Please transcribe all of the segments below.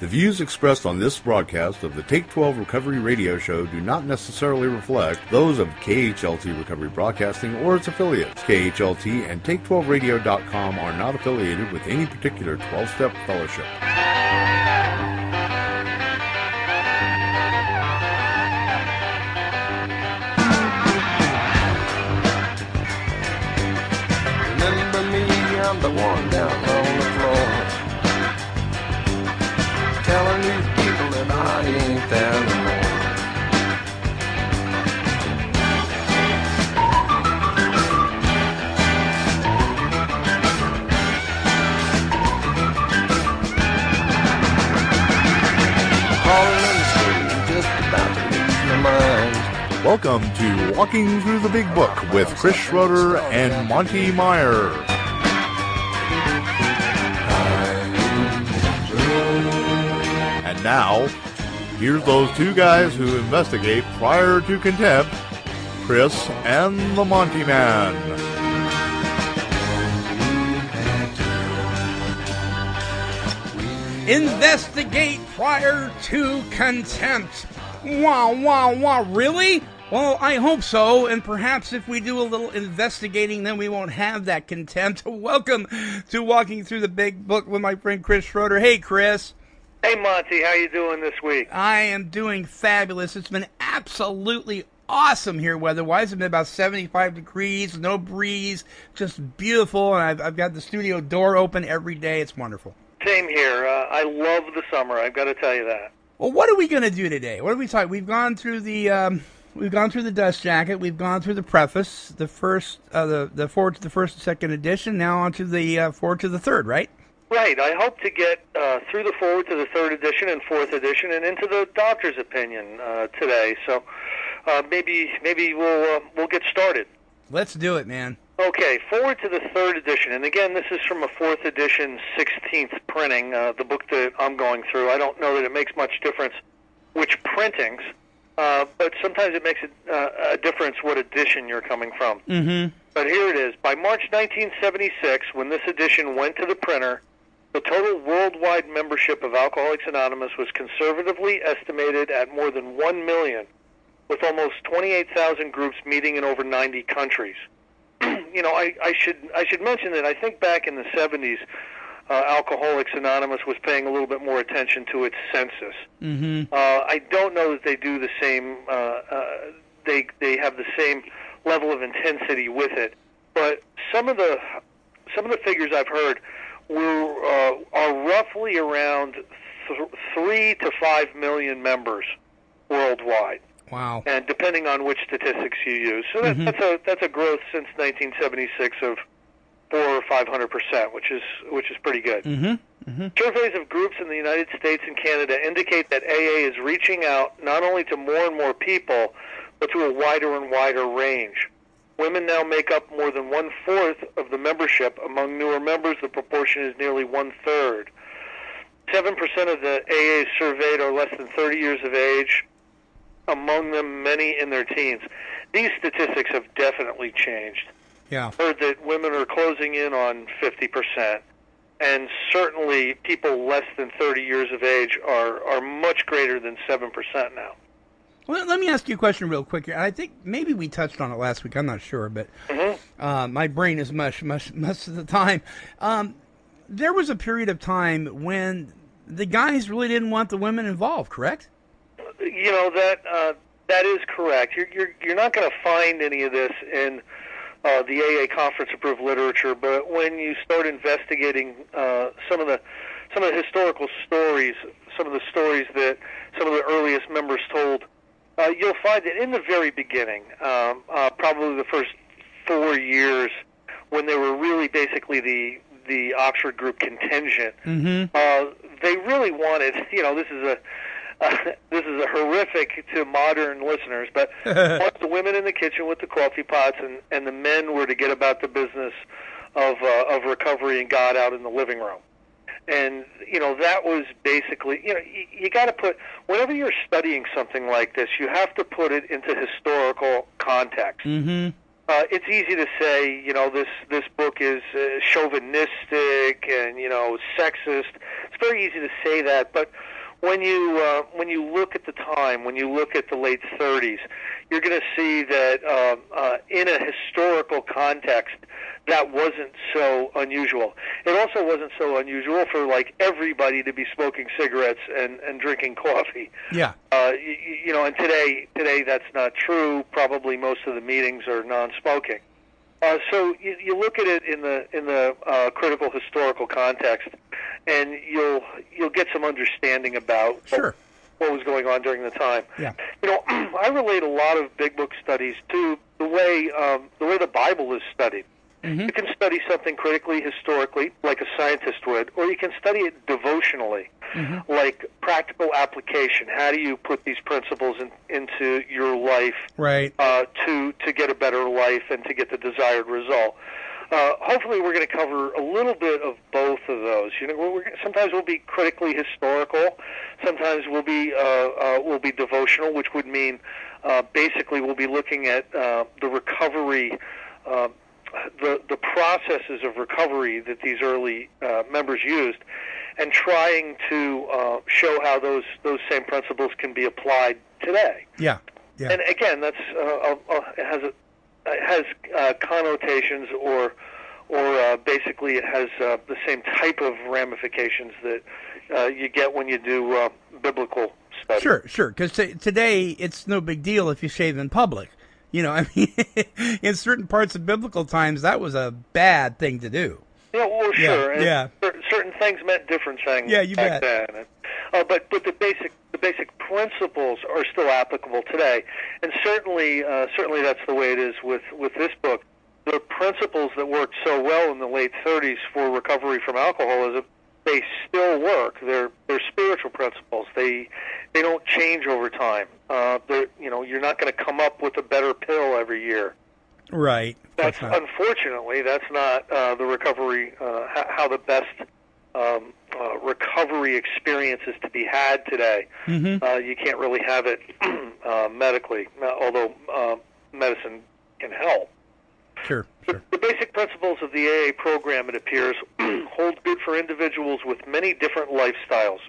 The views expressed on this broadcast of the Take 12 Recovery Radio Show do not necessarily reflect those of KHLT Recovery Broadcasting or its affiliates. KHLT and Take12Radio.com are not affiliated with any particular 12 step fellowship. Welcome to Walking Through the Big Book with Chris Schroeder and Monty Meyer. And now, here's those two guys who investigate prior to contempt Chris and the Monty Man. Investigate prior to contempt. Wow, wow, wow. Really? Well, I hope so. And perhaps if we do a little investigating, then we won't have that contempt. Welcome to Walking Through the Big Book with my friend Chris Schroeder. Hey, Chris. Hey Monty, how you doing this week? I am doing fabulous. It's been absolutely awesome here weather-wise. It's been about 75 degrees, no breeze, just beautiful. And I've, I've got the studio door open every day. It's wonderful. Same here. Uh, I love the summer. I've got to tell you that. Well, what are we going to do today? What are we talking? We've gone through the um, we've gone through the dust jacket. We've gone through the preface, the first, uh, the the foreword to the first and second edition. Now on to the uh, foreword to the third, right? Right. I hope to get uh, through the foreword to the third edition and fourth edition, and into the doctor's opinion uh, today. So uh, maybe maybe we'll uh, we'll get started. Let's do it, man. Okay, foreword to the third edition, and again, this is from a fourth edition, 16th printing. Uh, the book that I'm going through. I don't know that it makes much difference which printings, uh, but sometimes it makes a, uh, a difference what edition you're coming from. Mm-hmm. But here it is. By March 1976, when this edition went to the printer, the total worldwide membership of Alcoholics Anonymous was conservatively estimated at more than 1 million, with almost 28,000 groups meeting in over 90 countries. you know, I, I should I should mention that I think back in the 70s, uh, Alcoholics Anonymous was paying a little bit more attention to its census. Mm-hmm. Uh, I don't know that they do the same. Uh, uh, they they have the same level of intensity with it, but some of the some of the figures I've heard were uh, are roughly around th- three to five million members worldwide, Wow. and depending on which statistics you use. So that, Mhm. that's a that's a growth since 1976 of four or five hundred percent, which is which is pretty good. Mm-hmm. Mm-hmm. Surveys of groups in the United States and Canada indicate that AA is reaching out not only to more and more people, but to a wider and wider range. Women now make up more than one fourth of the membership. Among newer members, the proportion is nearly one third. Seven percent of the AAs surveyed are less than 30 years of age. Among them, many in their teens. These statistics have definitely changed Yeah. heard that women are closing in on 50%, and certainly people less than 30 years of age are, are much greater than 7% now. Well, let me ask you a question real quick. I think maybe we touched on it last week. I'm not sure, but Mhm. uh, my brain is mush, mush, most of the time. Um, there was a period of time when the guys really didn't want the women involved, correct? You know that uh, that is correct. You're you're, you're not going to find any of this in uh, the AA conference approved literature, but when you start investigating uh, some of the some of the historical stories, some of the stories that some of the earliest members told, uh, you'll find that in the very beginning, um, uh, probably the first four years, when they were really basically the the Oxford group contingent, Mm-hmm. uh, they really wanted. You know, this is a uh, this is a horrific to modern listeners, but want the women in the kitchen with the coffee pots, and and the men were to get about the business of uh, of recovery and God out in the living room. And you know that was basically you know you, you got to put whenever you're studying something like this, you have to put it into historical context. Mm-hmm. uh, it's easy to say, you know, this this book is uh, chauvinistic and you know sexist. It's very easy to say that, but when you uh, when you look at the time, when you look at the late 30s, you're going to see that uh, uh, in a historical context, that wasn't so unusual. It also wasn't so unusual for like everybody to be smoking cigarettes and and drinking coffee. Yeah. Uh, you, you know, and today today that's not true. Probably most of the meetings are non-smoking. Uh, so you, you look at it in the in the uh, critical historical context, and you'll you'll get some understanding about Sure. what, what was going on during the time. Yeah. You know, I relate a lot of big book studies to the way um, the way the Bible is studied. You can study something critically, historically, like a scientist would, or you can study it devotionally, like practical application. How do you put these principles in, into your life Right. uh, to to get a better life and to get the desired result? Uh, hopefully, we're going to cover a little bit of both of those. You know, we're, we're, sometimes we'll be critically historical, sometimes we'll be uh, uh, we'll be devotional, which would mean uh, basically we'll be looking at uh, the recovery. The the processes of recovery that these early uh, members used, and trying to uh, show how those those same principles can be applied today. Yeah. Yeah. And again, that's uh, uh, uh, it has a, it has uh, connotations or or uh, basically it has uh, the same type of ramifications that uh, you get when you do uh, biblical study. Sure, sure. Because t- today it's no big deal if you shave in public. You know, I mean, in certain parts of biblical times, that was a bad thing to do. Yeah, well, sure. and yeah. Certain things meant different things Yeah, you back bet. then. Uh, but but the basic the basic principles are still applicable today, and certainly uh, certainly that's the way it is with with this book. The principles that worked so well in the late 30s for recovery from alcoholism, they still work. They're they're spiritual principles. They they don't change over time. Uh, you know you're not going to come up with a better pill every year. Right. That's not. unfortunately that's not uh, the recovery uh, how the best um, uh, recovery experience is to be had today. Mhm. Uh, you can't really have it uh, medically, uh, although uh, medicine can help. Sure, The, sure. the basic principles of the AA program, it appears, hold good for individuals with many different lifestyles.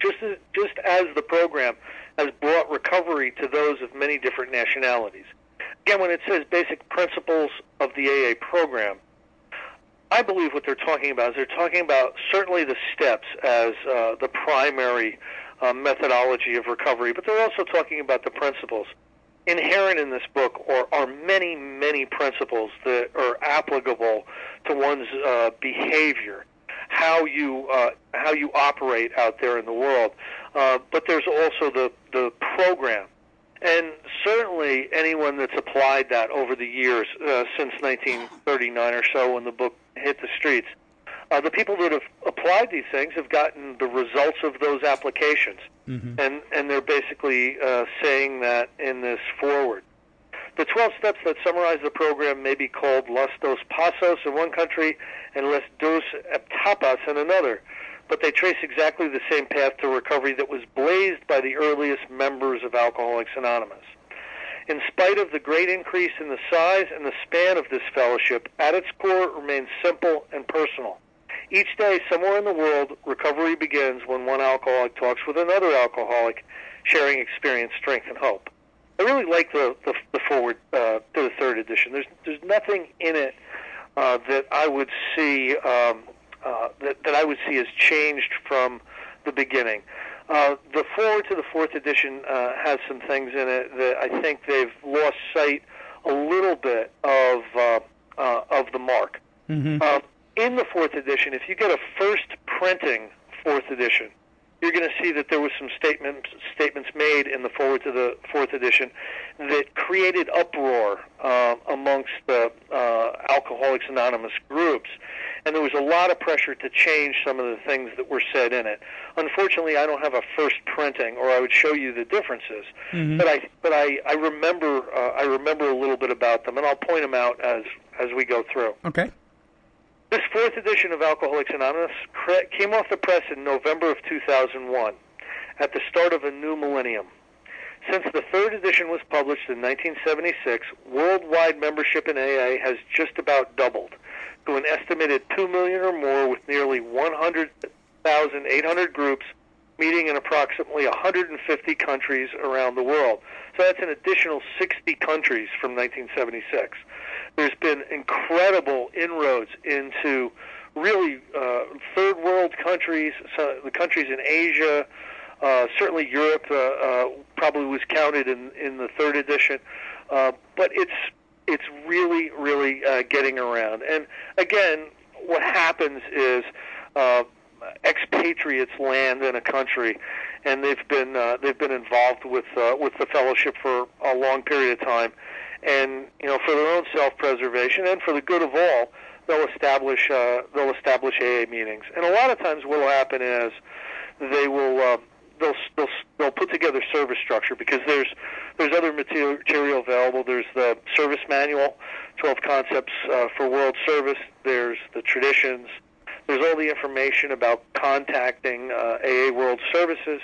Just as, just as the program has brought recovery to those of many different nationalities. Again, when it says basic principles of the AA program, I believe what they're talking about is they're talking about certainly the steps as uh, the primary uh, methodology of recovery, but they're also talking about the principles. Inherent in this book are, are many, many principles that are applicable to one's uh, behavior, how you uh, how you operate out there in the world. Uh, but there's also the the program, and certainly anyone that's applied that over the years uh, since 1939 or so, when the book hit the streets, uh, the people that have applied these things have gotten the results of those applications, and and they're basically uh, saying that in this foreword. The 12 steps that summarize the program may be called Los Dos Pasos in one country and Los Dos Etapas in another, but they trace exactly the same path to recovery that was blazed by the earliest members of Alcoholics Anonymous. In spite of the great increase in the size and the span of this fellowship, at its core it remains simple and personal. Each day, somewhere in the world, recovery begins when one alcoholic talks with another alcoholic, sharing experience, strength, and hope. I really like the the, the foreword uh, to the third edition. There's there's nothing in it uh, that I would see um, uh, that that I would see as changed from the beginning. Uh, the foreword to the fourth edition uh, has some things in it that I think they've lost sight a little bit of uh, uh, of the mark. Mm-hmm. Um, in the fourth edition, if you get a first printing fourth edition, you're going to see that there was some statements statements made in the foreword to the fourth edition that created uproar uh, amongst the uh, Alcoholics Anonymous groups, and there was a lot of pressure to change some of the things that were said in it. Unfortunately, I don't have a first printing, or I would show you the differences. But I but I I remember uh, I remember a little bit about them, and I'll point them out as as we go through. Okay. This fourth edition of Alcoholics Anonymous came off the press in November of 2001, at the start of a new millennium. since the third edition was published in 1976, worldwide membership in AA has just about doubled to an estimated 2 million or more with nearly 100,800 groups meeting in approximately 150 countries around the world. So that's an additional 60 countries from 1976. There's been incredible inroads into really uh, third world countries, so the countries in Asia, uh, certainly Europe uh, uh, probably was counted in, in the third edition, uh, but it's it's really really uh, getting around. And again, what happens is uh, expatriates land in a country, and they've been uh, they've been involved with uh, with the fellowship for a long period of time, and you know for their own self preservation and for the good of all, they'll establish uh, they'll establish AA meetings. And a lot of times, what will happen is they will. Uh, they'll, they'll they'll put together service structure because there's there's other material, material available. There's the service manual, 12 concepts uh, for world service. There's the traditions. There's all the information about contacting uh, AA World Services,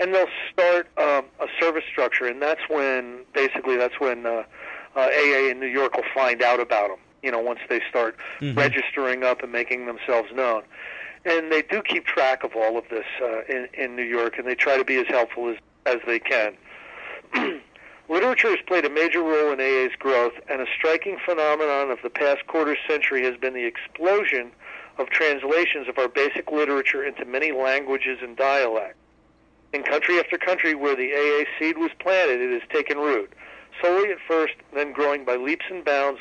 and they'll start um, a service structure, and that's when basically that's when uh, uh, AA in New York will find out about them. You know, once they start Mhm. registering up and making themselves known and they do keep track of all of this uh, in, in New York, and they try to be as helpful as, as they can. Literature has played a major role in AA's growth, and a striking phenomenon of the past quarter century has been the explosion of translations of our basic literature into many languages and dialects. In country after country where the AA seed was planted, it has taken root, slowly at first, then growing by leaps and bounds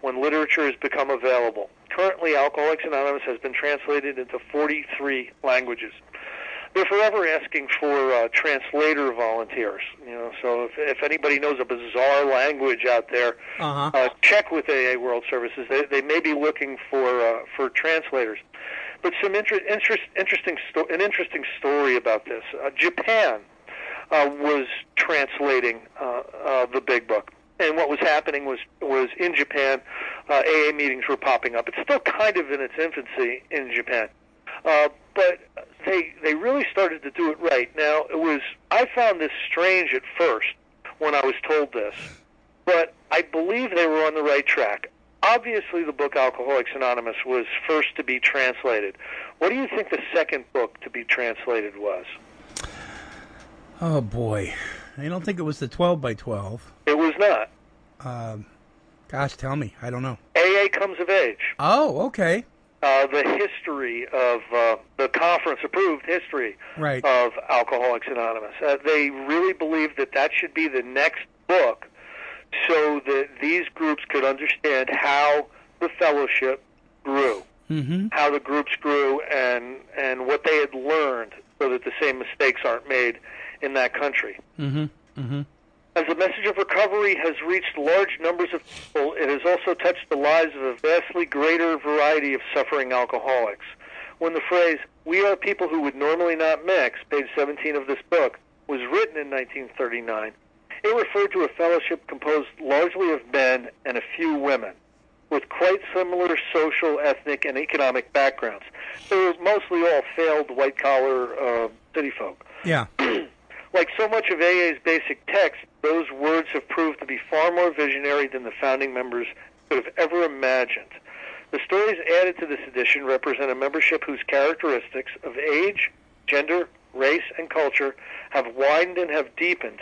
when literature has become available. Currently, Alcoholics Anonymous has been translated into 43 languages. They're forever asking for uh, translator volunteers. You know, so if, if anybody knows a bizarre language out there, Uh-huh. uh, check with AA World Services. They, they may be looking for uh, for translators. But some inter- interest, interesting sto- an interesting story about this. Uh, Japan uh, was translating uh, uh, the Big Book, and what was happening was was in Japan, uh, AA meetings were popping up. It's still kind of in its infancy in Japan, uh, but they they really started to do it right. Now it was I found this strange at first when I was told this, but I believe they were on the right track. Obviously, the book Alcoholics Anonymous was first to be translated. What do you think the second book to be translated was? Oh boy, I don't think it was the twelve by twelve. It was not. Um, gosh, tell me, I don't know. AA Comes of Age. Oh, okay, Uh, the history of uh, the conference approved history right. of Alcoholics Anonymous. Uh, they really believe that that should be the next book so that these groups could understand how the fellowship grew, mm-hmm. how the groups grew, and, and what they had learned so that the same mistakes aren't made in that country. Mm-hmm. Mm-hmm. As the message of recovery has reached large numbers of people, it has also touched the lives of a vastly greater variety of suffering alcoholics. When the phrase, we are people who would normally not mix, page 17 of this book, was written in 1939, it referred to a fellowship composed largely of men and a few women, with quite similar social, ethnic, and economic backgrounds. They were mostly all failed white-collar uh, city folk. Yeah. Like so much of AA's basic text, those words have proved to be far more visionary than the founding members could have ever imagined. The stories added to this edition represent a membership whose characteristics of age, gender, race, and culture have widened and have deepened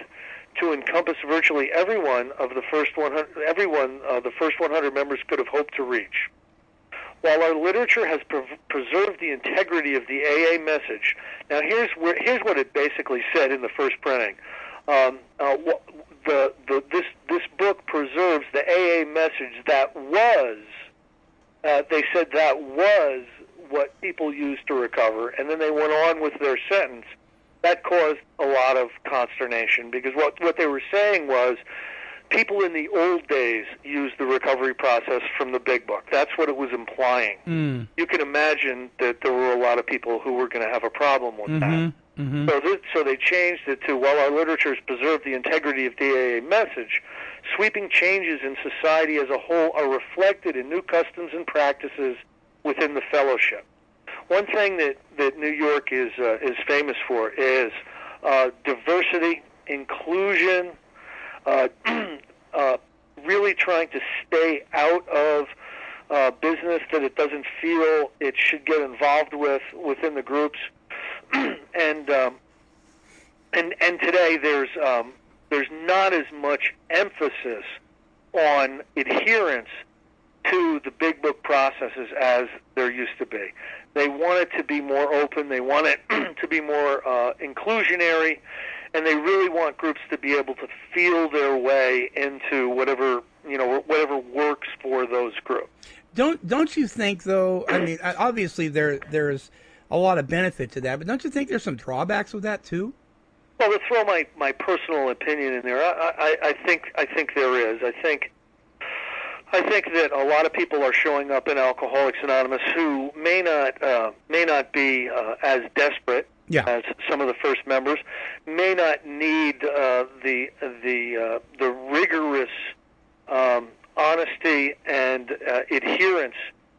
to encompass virtually everyone of the first 100, everyone uh, the first 100 members could have hoped to reach. While our literature has pre- preserved the integrity of the AA message, now here's where, here's what it basically said in the first printing. Um, uh, the, the, this this book preserves the AA message that was. Uh, they said that was what people used to recover, and then they went on with their sentence. That caused a lot of consternation because what what they were saying was people in the old days used the recovery process from the big book. That's what it was implying. Mm. You can imagine that there were a lot of people who were going to have a problem with that. Mm-hmm. Mm-hmm. So, this, so they changed it to while our literature has preserved the integrity of the AA message, sweeping changes in society as a whole are reflected in new customs and practices within the fellowship. One thing that, that New York is uh, is famous for is uh, diversity inclusion, uh, uh, really trying to stay out of uh, business that it doesn't feel it should get involved with within the groups, and um, and and today there's um, there's not as much emphasis on adherence to the big book processes as there used to be. They want it to be more open. They want it to be more uh, inclusionary, and they really want groups to be able to feel their way into whatever you know whatever works for those groups. Don't don't you think though? I mean, obviously there there's a lot of benefit to that, but don't you think there's some drawbacks with that too? Well, to throw my, my personal opinion in there, I, I, I think I think there is. I think I think that a lot of people are showing up in Alcoholics Anonymous who may not uh, may not be uh, as desperate yeah. as some of the first members, may not need uh, the the uh, the rigorous um, honesty and uh, adherence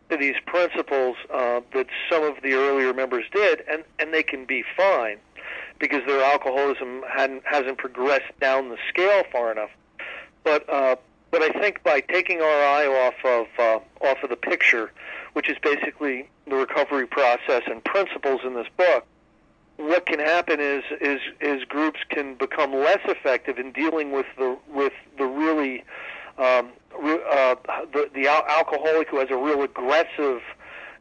to these principles uh, that some of the earlier members did, and and they can be fine because their alcoholism hadn't hasn't progressed down the scale far enough. But uh, but I think by taking our eye off of uh, off of the picture, which is basically the recovery process and principles in this book, what can happen is is is groups can become less effective in dealing with the with the really um, uh, the the al- alcoholic who has a real aggressive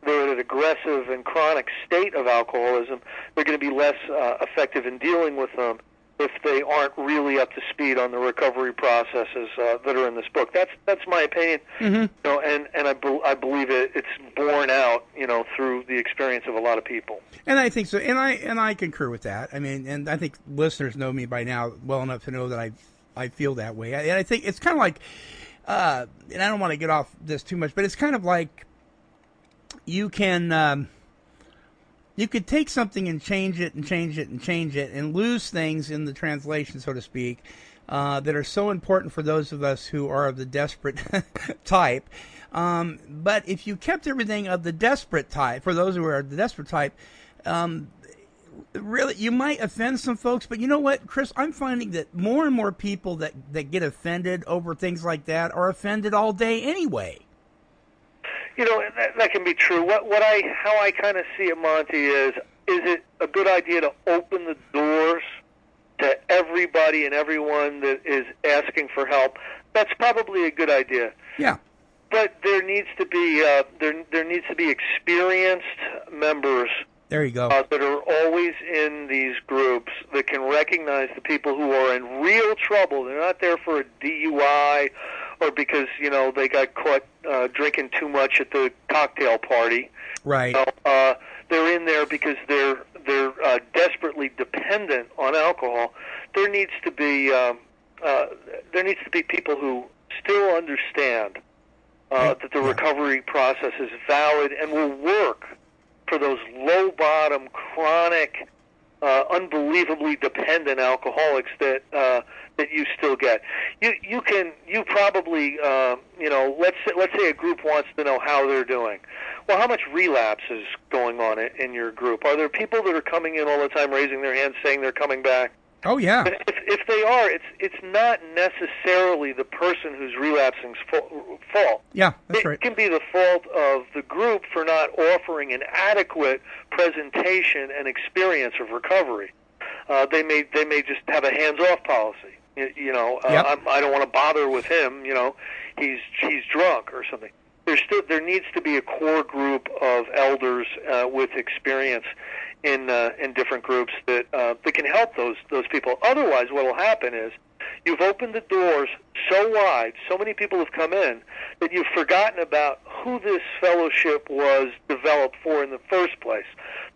they're in an aggressive and chronic state of alcoholism. They're going to be less uh, effective in dealing with them if they aren't really up to speed on the recovery processes uh, that are in this book. That's that's my opinion. Mm-hmm. You know, and and I, be, I believe it, it's borne out, you know, through the experience of a lot of people. And I think so, and I and I concur with that. I mean, and I think listeners know me by now well enough to know that I I feel that way. And I think it's kind of like, uh, and I don't want to get off this too much, but it's kind of like you can. Um, you could take something and change it and change it and change it and lose things in the translation, so to speak, uh, that are so important for those of us who are of the desperate type. Um, but if you kept everything of the desperate type, for those who are the desperate type, um, really you might offend some folks. But you know what, Chris? I'm finding that more and more people that that get offended over things like that are offended all day anyway you know that, that can be true. What what I how I kind of see it, Monty, is is it a good idea to open the doors to everybody and everyone that is asking for help? That's probably a good idea. Yeah. But there needs to be uh, there there needs to be experienced members. There you go. Uh, that are always in these groups that can recognize the people who are in real trouble. They're not there for a DUI or because you know they got caught uh, drinking too much at the cocktail party. Right. Uh, they're in there because they're they're uh, desperately dependent on alcohol. There needs to be um, uh, there needs to be people who still understand uh, that the recovery process is valid and will work for those low bottom chronic uh, unbelievably dependent alcoholics that uh, that you still get. You you can you probably uh, you know let's say, let's say a group wants to know how they're doing. Well, how much relapse is going on in, in your group? Are there people that are coming in all the time, raising their hands, saying they're coming back? Oh yeah. If, if they are, it's it's not necessarily the person who's relapsing's fault. Yeah, that's it right. It can be the fault of the group for not offering an adequate presentation and experience of recovery. Uh, they may they may just have a hands-off policy. You, you know, uh, Yep. I'm, I don't want to bother with him. You know, he's he's drunk or something. There's still there needs to be a core group of elders uh, with experience in uh, in different groups that uh, that can help those those people. Otherwise, what will happen is you've opened the doors so wide, so many people have come in that you've forgotten about who this fellowship was developed for in the first place,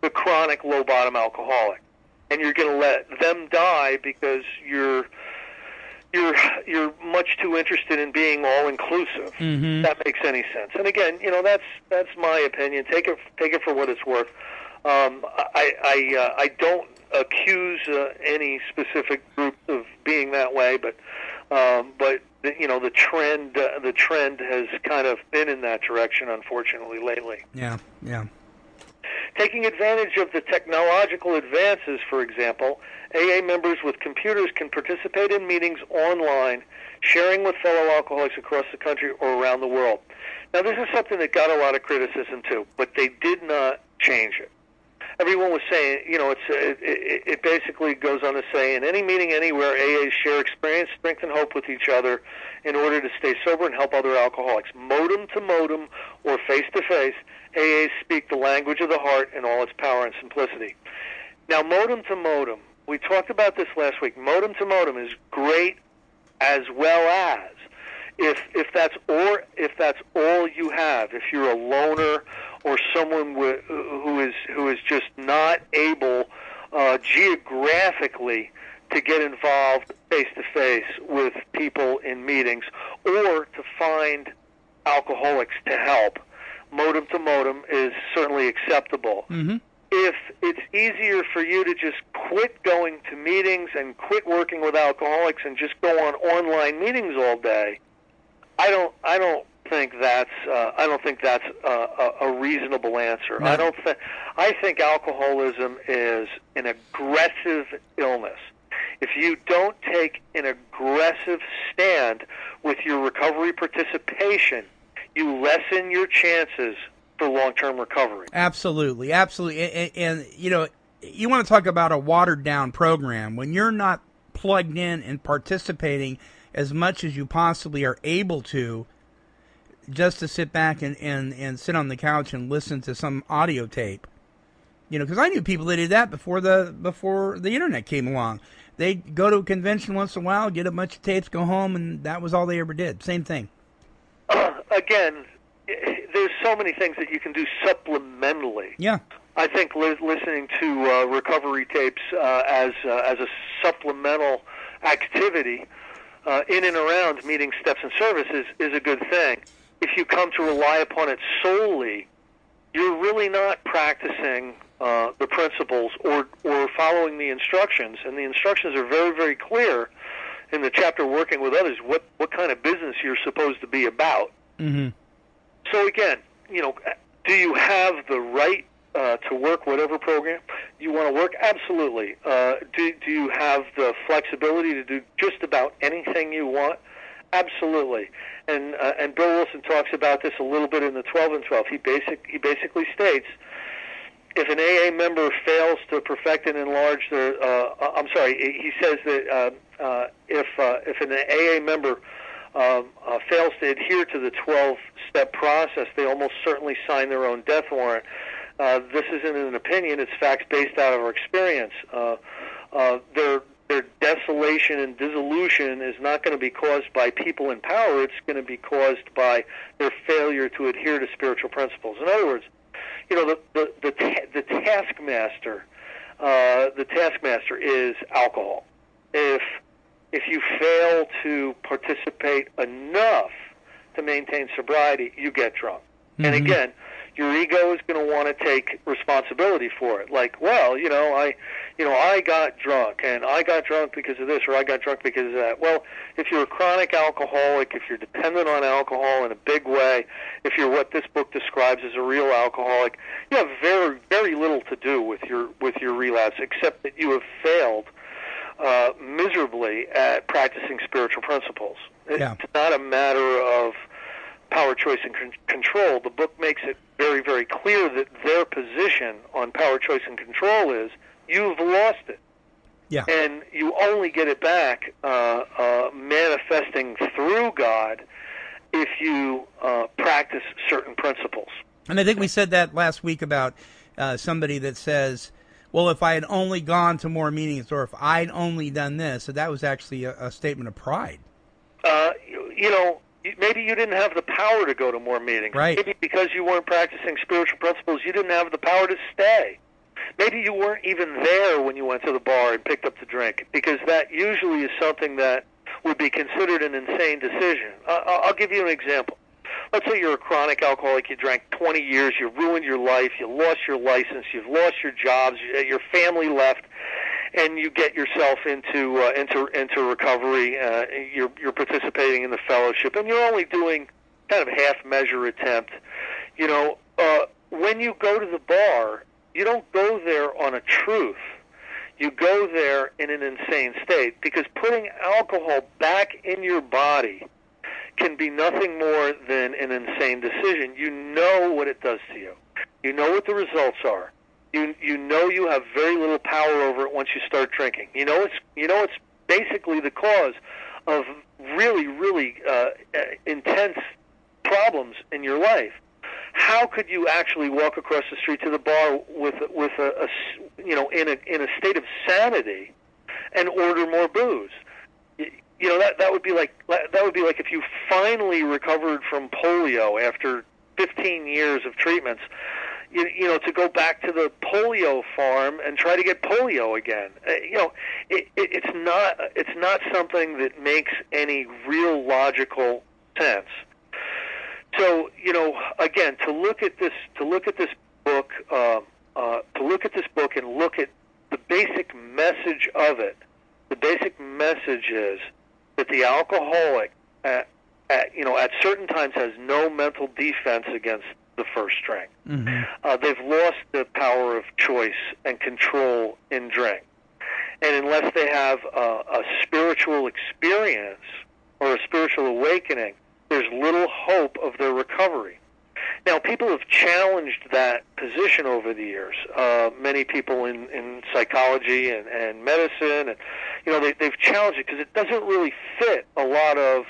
the chronic low bottom alcoholic, and you're going to let them die because you're you're you're much too interested in being all inclusive. Mhm. That makes any sense. And again, you know that's that's my opinion. Take it take it for what it's worth. Um, I I uh, I don't accuse uh, any specific group of being that way, but um, but the, you know the trend uh, the trend has kind of been in that direction, unfortunately, lately. Yeah, yeah. Taking advantage of the technological advances, for example, AA members with computers can participate in meetings online, sharing with fellow alcoholics across the country or around the world. Now, this is something that got a lot of criticism too, but they did not change it. Everyone was saying, you know, it's uh, it, it, it basically goes on to say, in any meeting anywhere, AAs share experience, strength, and hope with each other in order to stay sober and help other alcoholics. Modem to modem or face to face, AAs speak the language of the heart in all its power and simplicity. Now, modem to modem, we talked about this last week. Modem to modem is great as well as if if that's or if that's all you have, if you're a loner or someone who is who is just not able uh, geographically to get involved face to face with people in meetings or to find alcoholics to help. Modem to modem is certainly acceptable. Mm-hmm. If it's easier for you to just quit going to meetings and quit working with alcoholics and just go on online meetings all day, I don't. I don't think that's. Uh, I don't think that's a, a, reasonable answer. No. I don't think. I think alcoholism is an aggressive illness. If you don't take an aggressive stand with your recovery participation, you lessen your chances for long-term recovery. Absolutely, absolutely, and, and, you know, you want to talk about a watered-down program when you're not plugged in and participating as much as you possibly are able to just to sit back and, and, and sit on the couch and listen to some audio tape. You know, because I knew people that did that before the before the internet came along. They'd go to a convention once in a while, get a bunch of tapes, go home, and that was all they ever did. Same thing. Uh, again, there's so many things that you can do supplementally. Yeah. I think li- listening to uh, recovery tapes uh, as uh, as a supplemental activity uh, in and around meeting steps and services is a good thing. If you come to rely upon it solely, you're really not practicing uh, the principles or or following the instructions. And the instructions are very very clear in the chapter working with others. What what kind of business you're supposed to be about. Mm-hmm. So again, you know, do you have the right uh, to work whatever program you want to work? Absolutely. Uh, do do you have the flexibility to do just about anything you want? Absolutely. And uh, and Bill Wilson talks about this a little bit in the 12 and 12. He basic he basically states if an AA member fails to perfect and enlarge their, uh, I'm sorry, he says that uh, uh, if uh, if an AA member um, uh, fails to adhere to the 12-step process, they almost certainly sign their own death warrant. Uh, this isn't an opinion; it's facts based out of our experience. Uh, uh, their their desolation and dissolution is not going to be caused by people in power. It's going to be caused by their failure to adhere to spiritual principles. In other words, you know, the the the, ta- the taskmaster, uh, the taskmaster is alcohol. If if you fail to participate enough to maintain sobriety, you get drunk. Mm-hmm. And again, your ego is going to want to take responsibility for it. Like, well, you know, I, you know, I got drunk, and I got drunk because of this, or I got drunk because of that. Well, if you're a chronic alcoholic, if you're dependent on alcohol in a big way, if you're what this book describes as a real alcoholic, you have very, very little to do with your with your relapse, except that you have failed uh, miserably at practicing spiritual principles. Yeah. It's not a matter of power, choice, and con- control. The book makes it clear that their position on power, choice, and control is you've lost it. Yeah. And you only get it back uh, uh, manifesting through God if you uh, practice certain principles. And I think we said that last week about uh, somebody that says, well, if I had only gone to more meetings or if I'd only done this, so that was actually a, a statement of pride. Uh, you, you know, maybe you didn't have the power to go to more meetings. Right. Maybe because you weren't practicing spiritual principles, you didn't have the power to stay. Maybe you weren't even there when you went to the bar and picked up the drink, because that usually is something that would be considered an insane decision. Uh, I'll give you an example. Let's say you're a chronic alcoholic. You drank 20 years. You ruined your life. You lost your license. You've lost your jobs. Your family left, and you get yourself into uh, into into recovery. Uh, you're you're participating in the fellowship, and you're only doing kind of half measure attempt. You know, uh, when you go to the bar, you don't go there on a truth. You go there in an insane state because putting alcohol back in your body can be nothing more than an insane decision. You know what it does to you. You know what the results are. You you know you have very little power over it once you start drinking. You know it's you know it's basically the cause of really really uh, uh intense problems in your life. How could you actually walk across the street to the bar with with a, a you know in a in a state of sanity and order more booze? you know that that would be like that would be like if you finally recovered from polio after 15 years of treatments you, you know to go back to the polio farm and try to get polio again. Uh, you know it, it, it's not it's not something that makes any real logical sense. So you know again to look at this to look at this book uh, uh, to look at this book and look at the basic message of it the basic message is that the alcoholic, at, at, you know, at certain times has no mental defense against the first drink. Mm-hmm. Uh, they've lost the power of choice and control in drink. And unless they have a, a spiritual experience or a spiritual awakening, there's little hope of their recovery. Now, people have challenged that position over the years. Uh, many people in, in psychology and, and medicine, and you know, they, they've challenged it because it doesn't really fit a lot of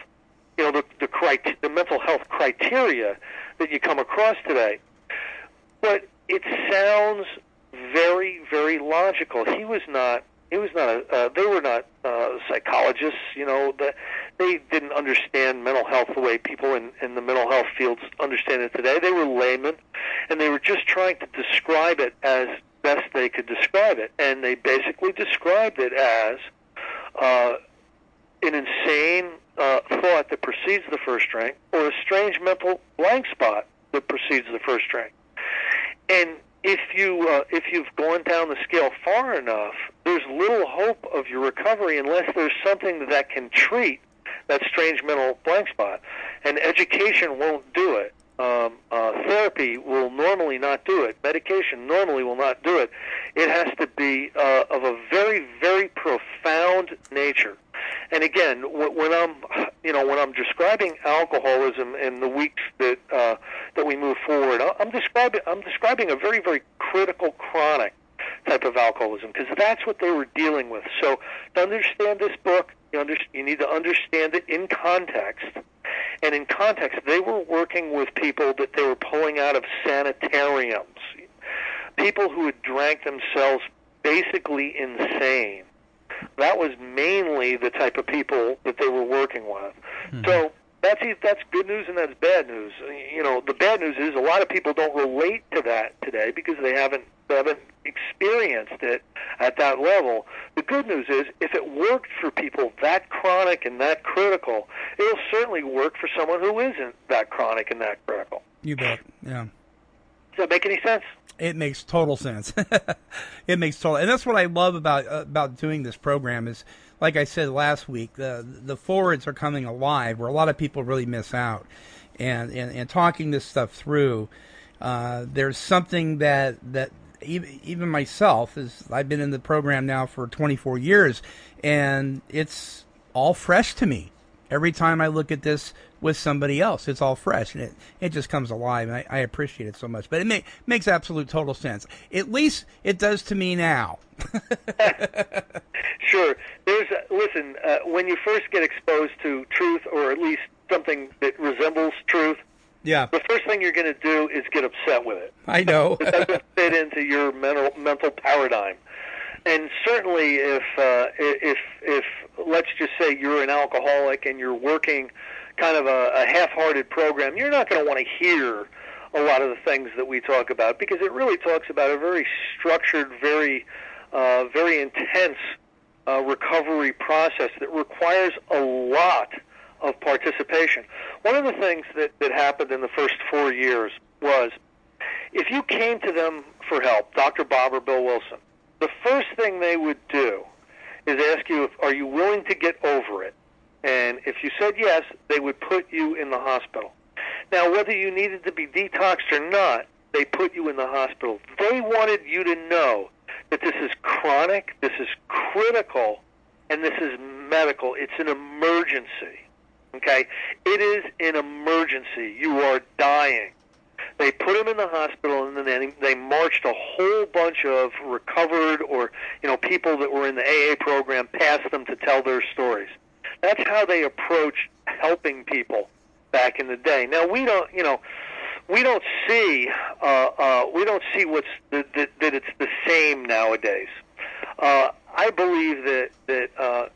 you know the the, crit- the mental health criteria that you come across today. But it sounds very, very logical. He was not he was not a, uh, they were not uh, psychologists, you know, the, they didn't understand mental health the way people in, in the mental health fields understand it today. They were laymen, and they were just trying to describe it as best they could describe it. And they basically described it as uh, an insane uh, thought that precedes the first drink, or a strange mental blank spot that precedes the first drink. And if you uh, if you've gone down the scale far enough, there's little hope of your recovery unless there's something that can treat that strange mental blank spot. And education won't do it. Um, uh, therapy will normally not do it. Medication normally will not do it. It has to be uh, of a very, very profound nature. And again, when I'm, you know, when I'm describing alcoholism in the weeks that uh, that we move forward, I'm describing I'm describing a very, very critical chronic type of alcoholism because that's what they were dealing with. So to understand this book, you, under, you need to understand it in context. And in context, they were working with people that they were pulling out of sanitariums, people who had drank themselves basically insane. That was mainly the type of people that they were working with. Mm-hmm. So that's that's good news and that's bad news. You know, the bad news is a lot of people don't relate to that today because they haven't they haven't experienced it at that level. The good news is if it worked for people that chronic and that critical, it'll certainly work for someone who isn't that chronic and that critical. You bet. Yeah. Does that make any sense? It makes total sense. it makes total, and that's what I love about uh, about doing this program is like I said last week, the the forewords are coming alive where a lot of people really miss out, and and, and talking this stuff through. Uh, there's something that that even, even myself is I've been in the program now for 24 years, and it's all fresh to me. Every time I look at this with somebody else, it's all fresh, and it, it just comes alive. And I, I appreciate it so much. But it may, makes absolute total sense. At least it does to me now. sure. There's a, listen. Uh, when you first get exposed to truth, or at least something that resembles truth, yeah. The first thing you're going to do is get upset with it. I know. it doesn't fit into your mental mental paradigm. And certainly, if uh, if if let's just say you're an alcoholic and you're working kind of a, a half-hearted program, you're not going to want to hear a lot of the things that we talk about because it really talks about a very structured, very uh, very intense uh, recovery process that requires a lot of participation. One of the things that, that happened in the first four years was if you came to them for help, Dr. Bob or Bill Wilson, the first thing they would do is ask you, if, are you willing to get over it? And if you said yes, they would put you in the hospital. Now, whether you needed to be detoxed or not, they put you in the hospital. They wanted you to know that this is chronic, this is critical, and this is medical. It's an emergency. Okay? It is an emergency. You are dying. They put him in the hospital, and then they marched a whole bunch of recovered or you know people that were in the AA program past them to tell their stories. That's how they approached helping people back in the day. Now we don't, you know, we don't see uh, uh, we don't see what's that, that, that it's the same nowadays. Uh, I believe that that uh,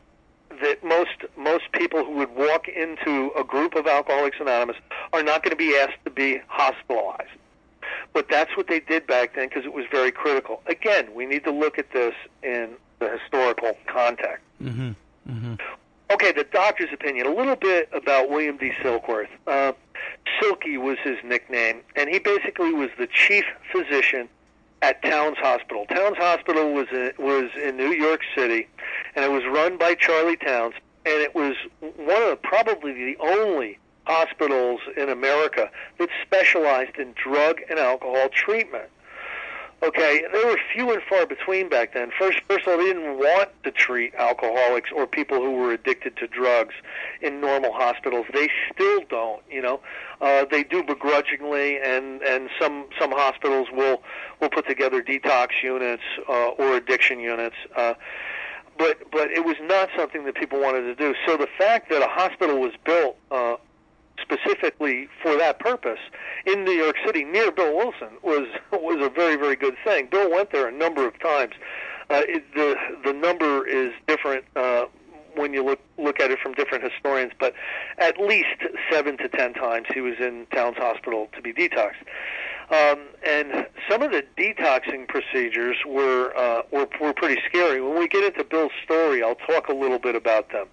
that most most people who would walk into a group of Alcoholics Anonymous are not going to be asked to be hospitalized. But that's what they did back then because it was very critical. Again, we need to look at this in the historical context. Mm-hmm. Mm-hmm. Okay, the doctor's opinion. A little bit about William D. Silkworth. Uh, Silky was his nickname, and he basically was the chief physician at Towns Hospital. Towns Hospital was in, was in New York City, and it was run by Charlie Towns, and it was one of the, probably the only hospitals in America that specialized in drug and alcohol treatment. Okay, they were few and far between back then. First, first of all, they didn't want to treat alcoholics or people who were addicted to drugs in normal hospitals. They still don't. You know, uh, they do begrudgingly, and and some some hospitals will will put together detox units uh, or addiction units. Uh, but but it was not something that people wanted to do. So the fact that a hospital was built uh, specifically for that purpose in New York City near Bill Wilson was was a very very good thing. Bill went there a number of times. Uh, it, the the number is different uh, when you look look at it from different historians, but at least seven to ten times he was in Towns Hospital to be detoxed. Um, and some of the detoxing procedures were, uh, were were pretty scary. When we get into Bill's story, I'll talk a little bit about them.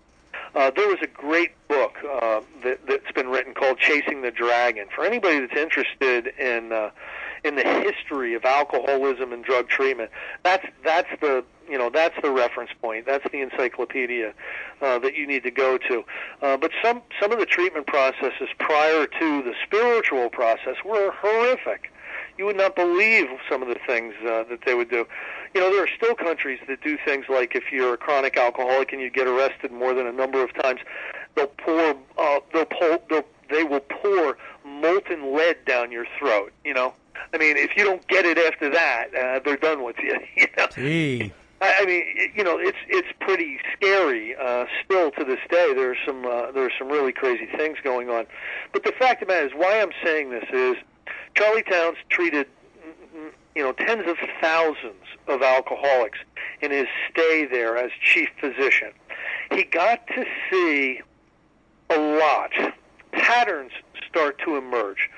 Uh, there was a great book uh, that, that's been written called "Chasing the Dragon." For anybody that's interested in uh, in the history of alcoholism and drug treatment, that's that's the you know that's the reference point. That's the encyclopedia uh, that you need to go to. Uh, but some some of the treatment processes prior to the spiritual process were horrific. You would not believe some of the things uh, that they would do you know, there are still countries that do things like if you're a chronic alcoholic and you get arrested more than a number of times, they'll pour, uh, they'll pull, they'll, they will pour molten lead down your throat. You know, I mean, if you don't get it after that, uh, they're done with you. You know. Gee. I I mean, you know, it's it's pretty scary. Uh, still to this day, there are some uh, there are some really crazy things going on. But the fact of the matter is, why I'm saying this is, Charlie Towns treated, you know, tens of thousands of alcoholics in his stay there as chief physician. He got to see a lot. Patterns start to emerge.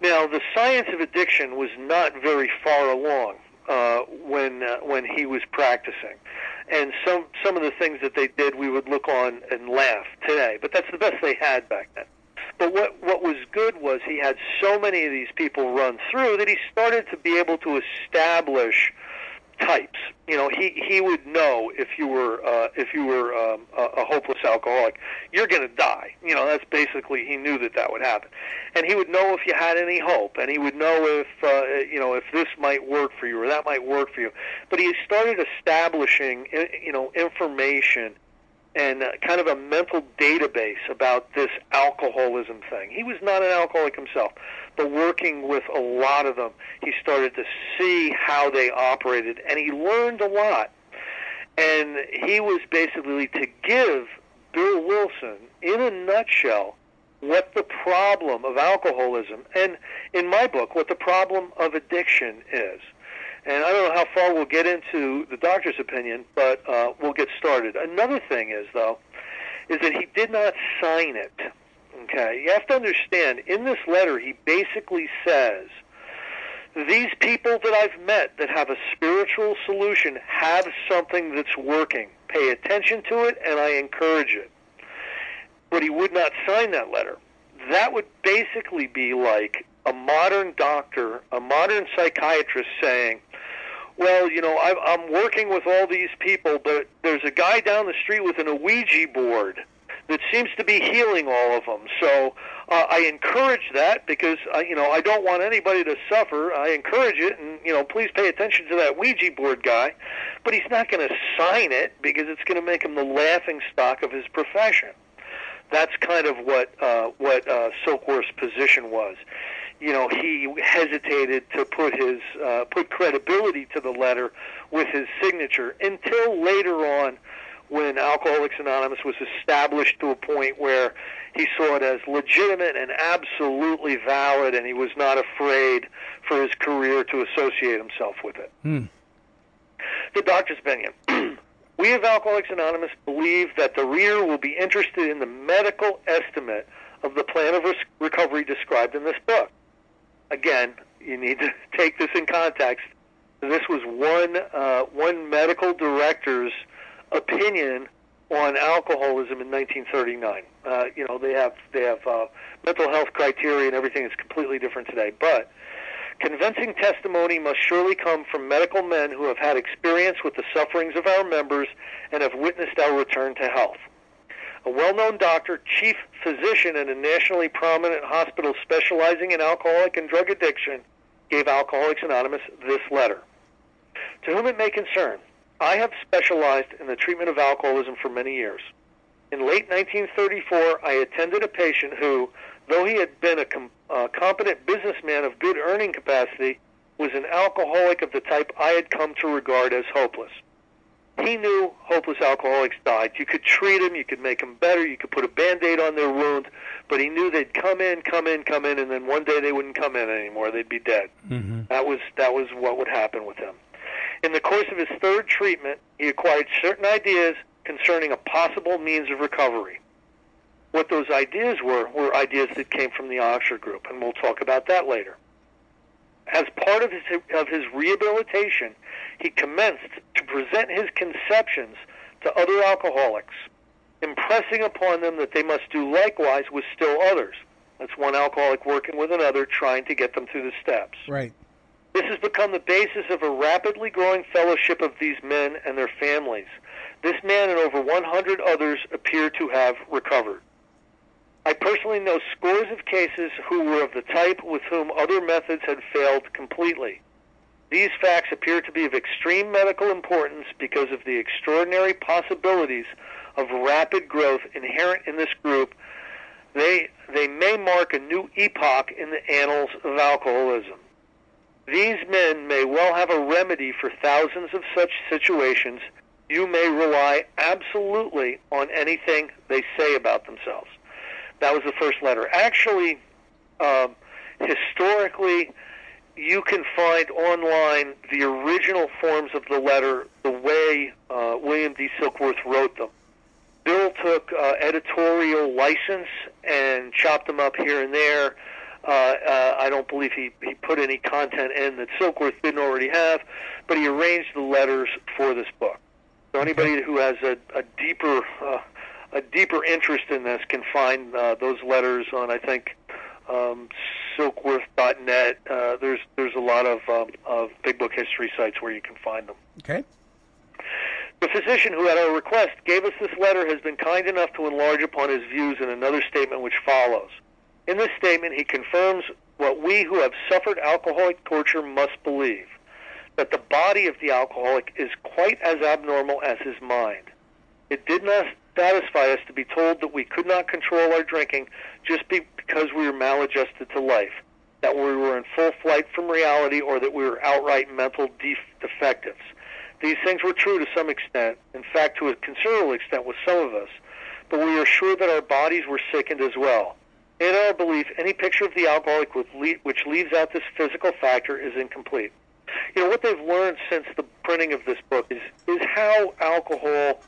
Now, the science of addiction was not very far along uh, when uh, when he was practicing, and some some of the things that they did we would look on and laugh today. But that's the best they had back then. But what what was good was he had so many of these people run through that he started to be able to establish types. You know, he he would know if you were uh, if you were um, a, a hopeless alcoholic, you're going to die. You know, that's basically he knew that that would happen, and he would know if you had any hope, and he would know if uh, you know if this might work for you or that might work for you. But he started establishing you know information and uh, kind of a mental database about this alcoholism thing. He was not an alcoholic himself, but working with a lot of them, he started to see how they operated, and he learned a lot. And he was basically to give Bill Wilson, in a nutshell, what the problem of alcoholism, and in my book, what the problem of addiction is. And I don't know how far we'll get into the doctor's opinion, but uh, we'll get started. Another thing is, though, is that he did not sign it. Okay, you have to understand. In this letter, he basically says, "These people that I've met that have a spiritual solution have something that's working. Pay attention to it, and I encourage it." But he would not sign that letter. That would basically be like a modern doctor, a modern psychiatrist saying, well, you know, I'm working with all these people, but there's a guy down the street with an Ouija board that seems to be healing all of them. So uh, I encourage that because uh, you know I don't want anybody to suffer. I encourage it, and you know please pay attention to that Ouija board guy. But he's not going to sign it because it's going to make him the laughing stock of his profession. That's kind of what uh, what uh, Silkworth's position was. You know, he hesitated to put his uh, put credibility to the letter with his signature until later on when Alcoholics Anonymous was established to a point where he saw it as legitimate and absolutely valid, and he was not afraid for his career to associate himself with it. Hmm. The doctor's opinion. we of Alcoholics Anonymous believe that the reader will be interested in the medical estimate of the plan of recovery described in this book. Again, you need to take this in context. This was one uh, one medical director's opinion on alcoholism in 1939. Uh, you know, they have they have uh, mental health criteria and everything is completely different today. But convincing testimony must surely come from medical men who have had experience with the sufferings of our members and have witnessed our return to health. A well-known doctor, chief physician at a nationally prominent hospital specializing in alcoholic and drug addiction, gave Alcoholics Anonymous this letter. To whom it may concern, I have specialized in the treatment of alcoholism for many years. In late 1934, I attended a patient who, though he had been a com- competent businessman of good earning capacity, was an alcoholic of the type I had come to regard as hopeless. He knew hopeless alcoholics died. You could treat them, you could make them better, you could put a band-aid on their wound, but he knew they'd come in, come in, come in, and then one day they wouldn't come in anymore. They'd be dead. Mm-hmm. That was that was what would happen with him. In the course of his third treatment, he acquired certain ideas concerning a possible means of recovery. What those ideas were were ideas that came from the Oxford group, and we'll talk about that later. As part of his, of his rehabilitation, he commenced to present his conceptions to other alcoholics, impressing upon them that they must do likewise with still others. That's one alcoholic working with another, trying to get them through the steps. Right. This has become the basis of a rapidly growing fellowship of these men and their families. This man and over 100 others appear to have recovered. I personally know scores of cases who were of the type with whom other methods had failed completely. These facts appear to be of extreme medical importance because of the extraordinary possibilities of rapid growth inherent in this group. They, they may mark a new epoch in the annals of alcoholism. These men may well have a remedy for thousands of such situations. You may rely absolutely on anything they say about themselves. That was the first letter. Actually, um, historically, you can find online the original forms of the letter the way uh, William D. Silkworth wrote them. Bill took uh, editorial license and chopped them up here and there uh, uh, I don't believe he, he put any content in that Silkworth didn't already have, but he arranged the letters for this book. So anybody who has a, a deeper uh, a deeper interest in this can find uh, those letters on I think um, silkworth.net. Uh, there's there's a lot of um, of big book history sites where you can find them. Okay. The physician who, at our request, gave us this letter has been kind enough to enlarge upon his views in another statement which follows. In this statement, he confirms what we who have suffered alcoholic torture must believe that the body of the alcoholic is quite as abnormal as his mind. It did not satisfy us to be told that we could not control our drinking just be, because we were maladjusted to life, that we were in full flight from reality, or that we were outright mental def- defectives. These things were true to some extent, in fact, to a considerable extent with some of us, but we are sure that our bodies were sickened as well. In our belief, any picture of the alcoholic which leaves out this physical factor is incomplete. You know what they've learned since the printing of this book is is how alcohol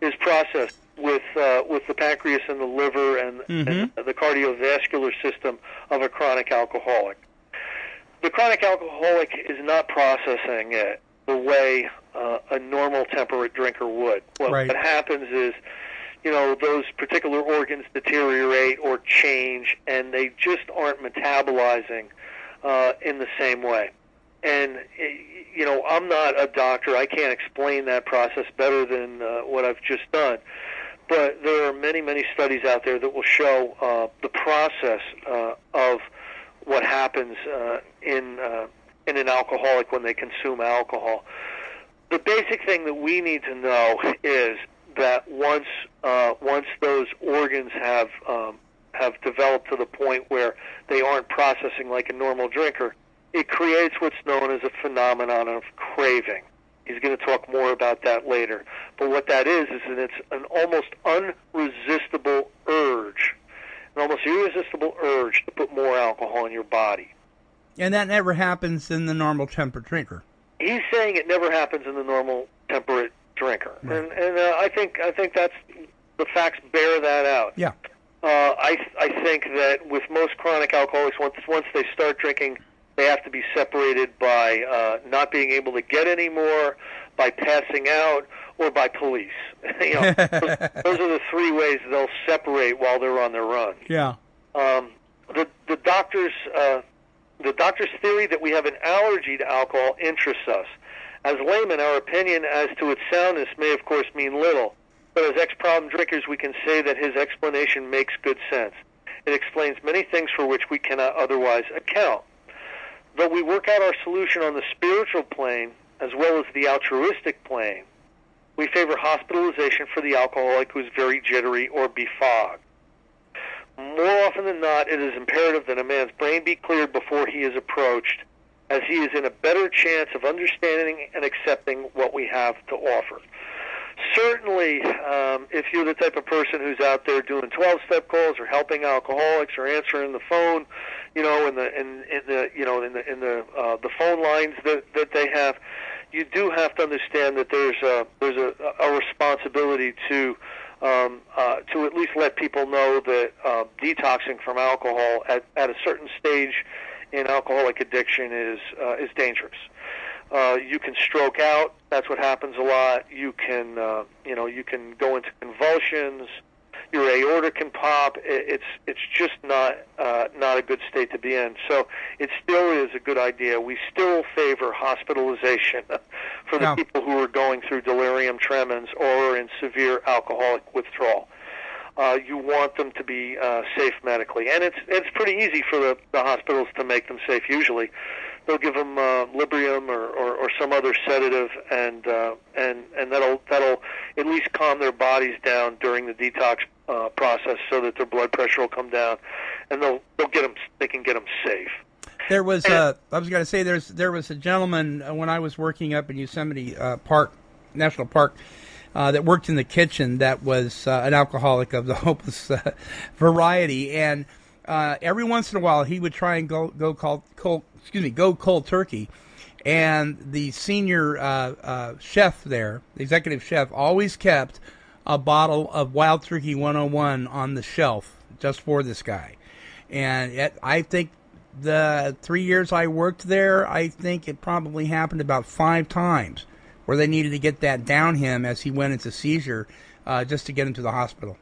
is processed with uh, with the pancreas and the liver and, mm-hmm. and the cardiovascular system of a chronic alcoholic. The chronic alcoholic is not processing it the way uh, a normal temperate drinker would. What, right. what happens is you know, those particular organs deteriorate or change, and they just aren't metabolizing uh, in the same way. And you know, I'm not a doctor; I can't explain that process better than uh, what I've just done. But there are many, many studies out there that will show uh, the process uh, of what happens uh, in uh, in an alcoholic when they consume alcohol. The basic thing that we need to know is that once uh, once those organs have um, have developed to the point where they aren't processing like a normal drinker, it creates what's known as a phenomenon of craving. He's going to talk more about that later. But what that is is that it's an almost unresistible urge, an almost irresistible urge to put more alcohol in your body. And that never happens in the normal temperate drinker. He's saying it never happens in the normal temperate drinker, Right. and and uh, I think I think that's the facts bear that out. Yeah. Uh, I I think that with most chronic alcoholics, once once they start drinking, they have to be separated by uh, not being able to get any more, by passing out, or by police. you know, those, those are the three ways they'll separate while they're on their run. Yeah. Um, the the doctor's uh, the doctor's theory that we have an allergy to alcohol interests us. As laymen, our opinion as to its soundness may, of course, mean little. But as ex-problem drinkers, we can say that his explanation makes good sense. It explains many things for which we cannot otherwise account. Though we work out our solution on the spiritual plane as well as the altruistic plane, we favor hospitalization for the alcoholic who is very jittery or befogged. More often than not, it is imperative that a man's brain be cleared before he is approached, as he is in a better chance of understanding and accepting what we have to offer. Certainly, um, if you're the type of person who's out there doing 12-step calls or helping alcoholics or answering the phone, you know, in the in, in the you know in the in the uh, the phone lines that that they have, you do have to understand that there's a there's a, a responsibility to um, uh, to at least let people know that uh, detoxing from alcohol at, at a certain stage in alcoholic addiction is uh, is dangerous. Uh, you can stroke out. That's what happens a lot. You can, uh, you know, you can go into convulsions. Your aorta can pop. It's it's just not uh, not a good state to be in. So it still is a good idea. We still favor hospitalization for the Yeah. people who are going through delirium tremens or in severe alcoholic withdrawal. Uh, you want them to be uh, safe medically, and it's it's pretty easy for the, the hospitals to make them safe. Usually, they'll give them uh, Librium or, or, or some other sedative, and uh, and and that'll that'll at least calm their bodies down during the detox uh, process, so that their blood pressure will come down, and they'll they'll get them they can get them safe. There was uh, I was going to say there's there was a gentleman uh, when I was working up in Yosemite uh, Park National Park uh, that worked in the kitchen that was uh, an alcoholic of the hopeless uh, variety and uh, every once in a while he would try and go go cold, cold excuse me go cold turkey and the senior uh, uh, chef there the executive chef always kept a bottle of Wild Turkey 101 on the shelf just for this guy and it, I think the three years I worked there, I think it probably happened about five times where they needed to get that down him as he went into seizure uh, just to get him to the hospital.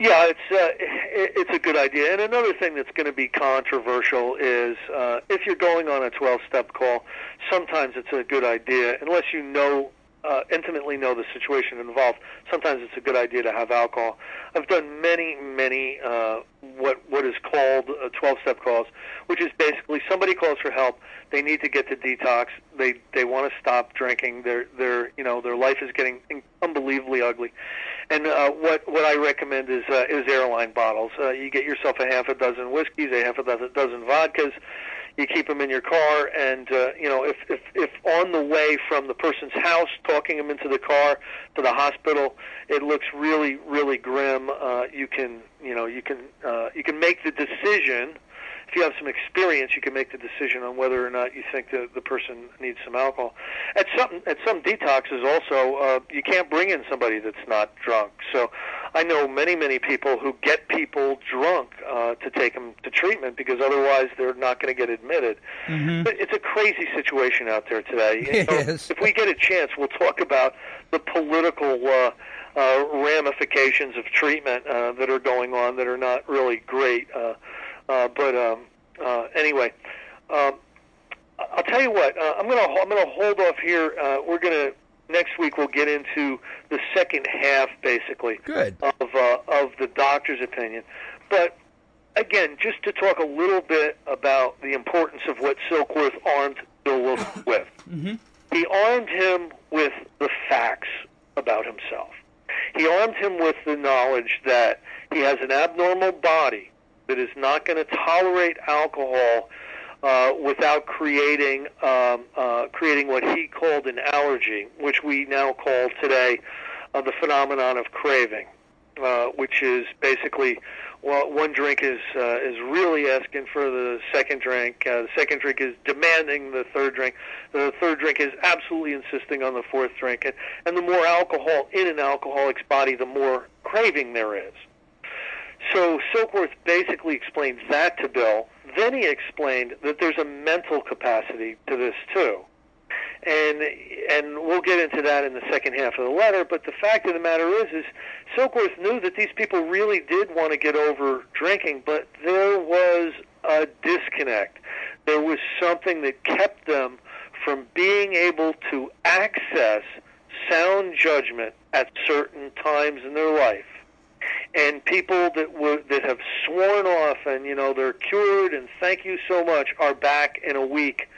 Yeah, it's uh, it, it's a good idea. And another thing that's going to be controversial is uh, if you're going on a 12-step call, sometimes it's a good idea, unless you know uh, intimately know the situation involved. Sometimes it's a good idea to have alcohol. I've done many, many uh, what what is called uh, 12-step calls, which is basically somebody calls for help. They need to get to detox. They they want to stop drinking. Their their you know their life is getting unbelievably ugly. And uh, what what I recommend is uh, is airline bottles. Uh, you get yourself a half a dozen whiskeys, a half a dozen, dozen vodkas. You keep them in your car, and uh, you know if, if if on the way from the person's house, talking them into the car to the hospital, it looks really really grim. Uh, you can you know you can uh, you can make the decision if you have some experience, you can make the decision on whether or not you think the the person needs some alcohol. At some at some detoxes, also uh, you can't bring in somebody that's not drunk. So I know many many people who get people drunk uh, to take them to treatment because otherwise they're not going to get admitted. But It's a crazy situation out there today. You know. If we get a chance, we'll talk about the political. Uh, uh, ramifications of treatment uh, that are going on that are not really great. Uh, uh, but um, uh, anyway, um, I'll tell you what. Uh, I'm gonna I'm gonna hold off here. Uh, we're gonna next week we'll get into the second half, basically, Good. of uh, of the doctor's opinion. But again, just to talk a little bit about the importance of what Silkworth armed Bill Wilson with. Mm-hmm. He armed him with the facts about himself. He armed him with the knowledge that he has an abnormal body that is not going to tolerate alcohol uh, without creating um, uh, creating what he called an allergy, which we now call today uh, the phenomenon of craving, uh, which is basically well, one drink is uh, is really asking for the second drink. Uh, the second drink is demanding the third drink. The third drink is absolutely insisting on the fourth drink. And, and the more alcohol in an alcoholic's body, the more craving there is. So Silkworth basically explained that to Bill. Then he explained that there's a mental capacity to this too. And and we'll get into that in the second half of the letter, but the fact of the matter is is Silkworth knew that these people really did want to get over drinking, but there was a disconnect. There was something that kept them from being able to access sound judgment at certain times in their life and people that were that have sworn off and you know they're cured and thank you so much are back in a week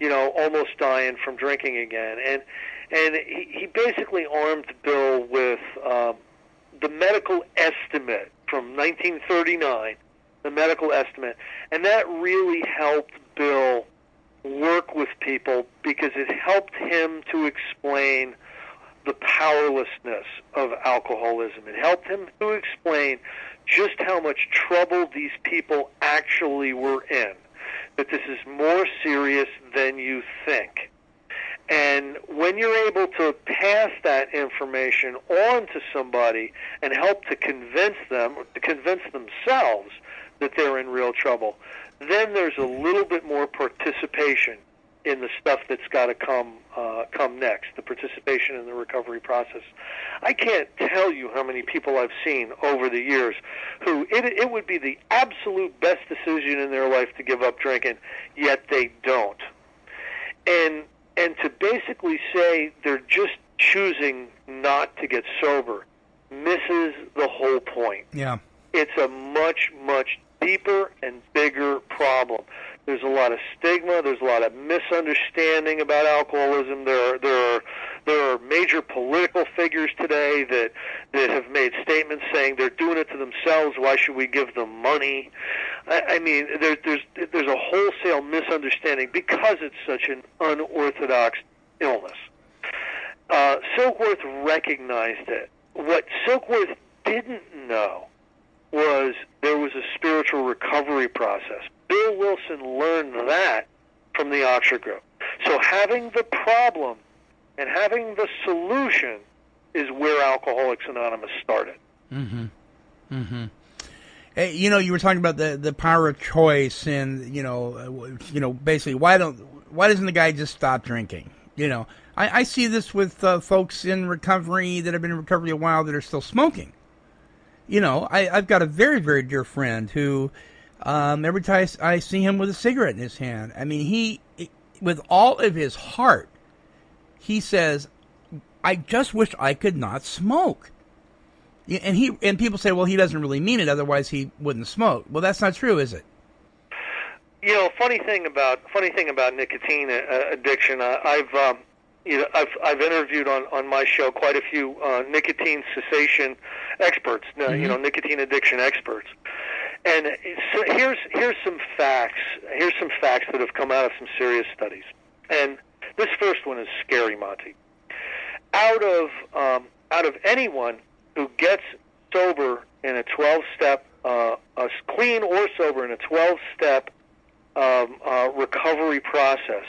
you know almost dying from drinking again. And and he, he basically armed bill with um, the medical estimate from 1939 the medical estimate. And that really helped bill work with people because it helped him to explain the powerlessness of alcoholism. It helped him to explain just how much trouble these people actually were in. That this is more serious than you think. And when you're able to pass that information on to somebody and help to convince them, to convince themselves that they're in real trouble, then there's a little bit more participation in the stuff that's got to come uh, come next, the participation in the recovery process. I can't tell you how many people I've seen over the years who it, it would be the absolute best decision in their life to give up drinking, yet they don't. And and to basically say they're just choosing not to get sober misses the whole point. Yeah. It's a much much deeper and bigger problem. There's a lot of stigma. There's a lot of misunderstanding about alcoholism. There are there are there are major political figures today that that have made statements saying they're doing it to themselves. Why should we give them money? I, I mean, there, there's there's a wholesale misunderstanding because it's such an unorthodox illness. Uh, Silkworth recognized it. What Silkworth didn't know was there was a spiritual recovery process. Bill Wilson learned that from the Oxford Group. So having the problem and having the solution is where Alcoholics Anonymous started. Mm-hmm. Mm-hmm. Hey, you know, you were talking about the, the power of choice, and you know, uh, you know, basically, why don't why doesn't the guy just stop drinking? You know, I, I see this with uh, folks in recovery that have been in recovery a while that are still smoking. You know, I, I've got a very very dear friend who, um, every time I see him with a cigarette in his hand, I mean, he, with all of his heart, he says, "I just wish I could not smoke." And he and people say, well, he doesn't really mean it, otherwise he wouldn't smoke. Well, that's not true, is it? You know, funny thing about funny thing about nicotine uh, addiction. Uh, I've um, you know I've I've interviewed on on my show quite a few uh, nicotine cessation experts. Uh, Mhm. You know, nicotine addiction experts. And so here's here's some facts. Here's some facts that have come out of some serious studies. And this first one is scary, Monty. Out of um, out of anyone who gets sober in a 12-step, uh, uh, clean or sober in a 12-step um, uh, recovery process,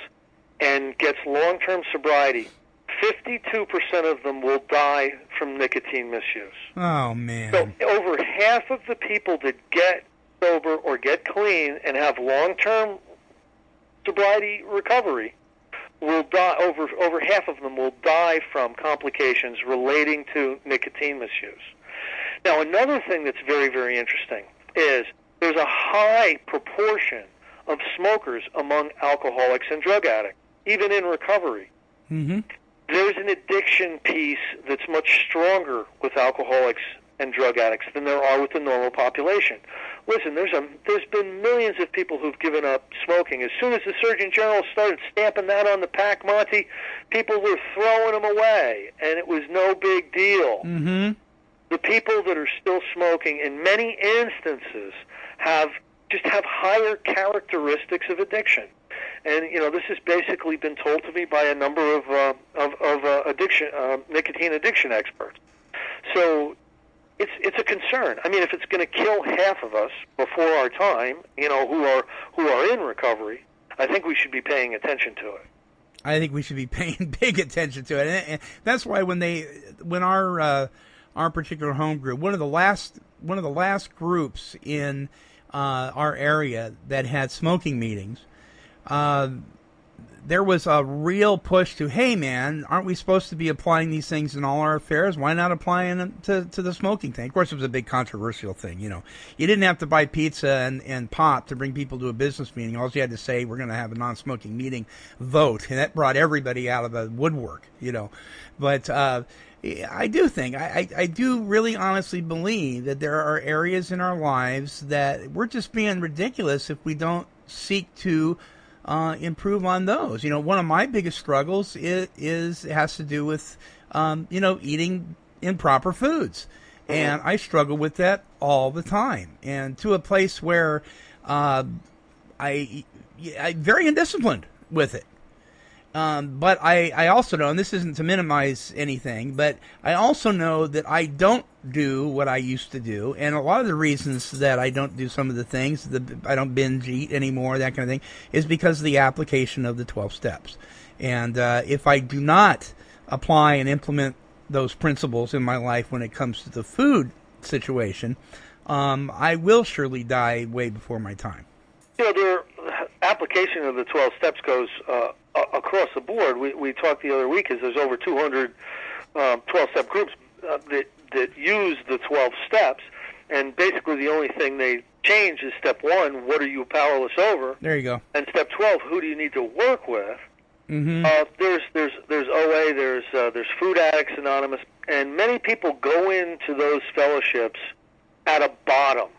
and gets long-term sobriety, 52% of them will die from nicotine misuse. Oh man. So over half of the people that get sober or get clean and have long-term sobriety recovery will die. Over over half of them will die from complications relating to nicotine misuse. Now, another thing that's very very interesting is there's a high proportion of smokers among alcoholics and drug addicts, even in recovery. mm-hmm. There's an addiction piece that's much stronger with alcoholics and drug addicts than there are with the normal population. Listen, there's a there's been millions of people who've given up smoking. As soon as the Surgeon General started stamping that on the pack, Monty, people were throwing them away, and it was no big deal. Mm-hmm. The people that are still smoking, in many instances, have just have higher characteristics of addiction. And you know, this has basically been told to me by a number of uh, of, of uh, addiction uh, nicotine addiction experts. So it's it's a concern. I mean, if it's going to kill half of us before our time, you know, who are who are in recovery, I think we should be paying attention to it. I think we should be paying big attention to it, and, and that's why when they when our uh, our particular home group, one of the last one of the last groups in uh, our area that had smoking meetings, uh, there was a real push to, hey man, aren't we supposed to be applying these things in all our affairs? Why not applying them to, to the smoking thing? Of course, it was a big controversial thing. You know, you didn't have to buy pizza and, and pot to bring people to a business meeting. All you had to say, we're going to have a non-smoking meeting, vote, and that brought everybody out of the woodwork. You know, but uh, I do think I, I, I do really honestly believe that there are areas in our lives that we're just being ridiculous if we don't seek to uh, improve on those. You know, one of my biggest struggles is, is has to do with um, you know eating improper foods, and I struggle with that all the time, and to a place where uh, I I'm very indisciplined with it. Um, but I, I also know, and this isn't to minimize anything, but I also know that I don't do what I used to do. And a lot of the reasons that I don't do some of the things, the, I don't binge eat anymore, that kind of thing, is because of the application of the 12 steps. And uh, if I do not apply and implement those principles in my life when it comes to the food situation, um, I will surely die way before my time. You know, their application of the 12 steps goes uh, across the board. We, we talked the other week is there's over 200 um, 12 step groups uh, that, that use the 12 steps, and basically the only thing they change is step one, what are you powerless over? There you go. And step 12, who do you need to work with? Mm-hmm. Uh, there's there's there's OA, there's uh, there's Food Addicts Anonymous, and many people go into those fellowships at a bottom,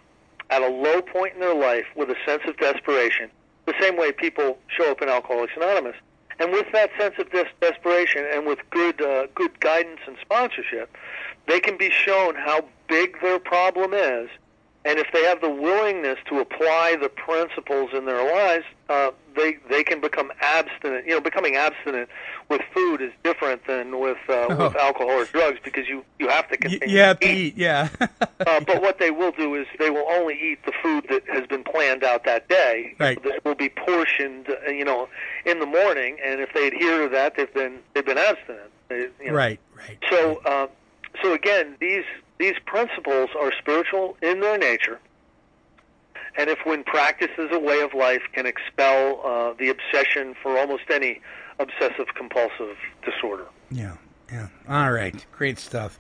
at a low point in their life, with a sense of desperation. The same way people show up in Alcoholics Anonymous, and with that sense of des- desperation, and with good uh, good guidance and sponsorship, they can be shown how big their problem is, and if they have the willingness to apply the principles in their lives, uh, they they can become abstinent. You know, becoming abstinent with food is different than with uh, Oh. with alcohol or drugs because you you have to Y- continue. you have to eat. eat, yeah. Uh, but what they will do is they will only eat the food that has been planned out that day. Right. That will be portioned, uh, you know, in the morning, and if they adhere to that, they've been they've been abstinent. They, you know. right, right. So, uh, so again, these these principles are spiritual in their nature, and if when practiced as a way of life, can expel uh, the obsession for almost any obsessive compulsive disorder. Yeah, yeah. All right, great stuff.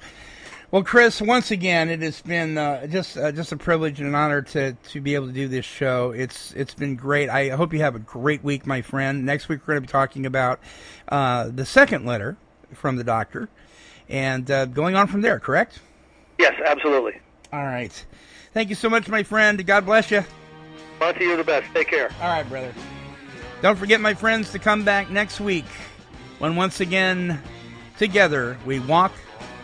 Well, Chris, once again, it has been uh, just uh, just a privilege and an honor to to be able to do this show. It's it's been great. I hope you have a great week, my friend. Next week we're going to be talking about uh, the second letter from the doctor, and uh, going on from there. Correct? Yes, absolutely. All right. Thank you so much, my friend. God bless you. Monty, you're the best. Take care. All right, brother. Don't forget, my friends, to come back next week when once again, together, we walk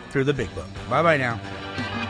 through the big book. Bye bye now.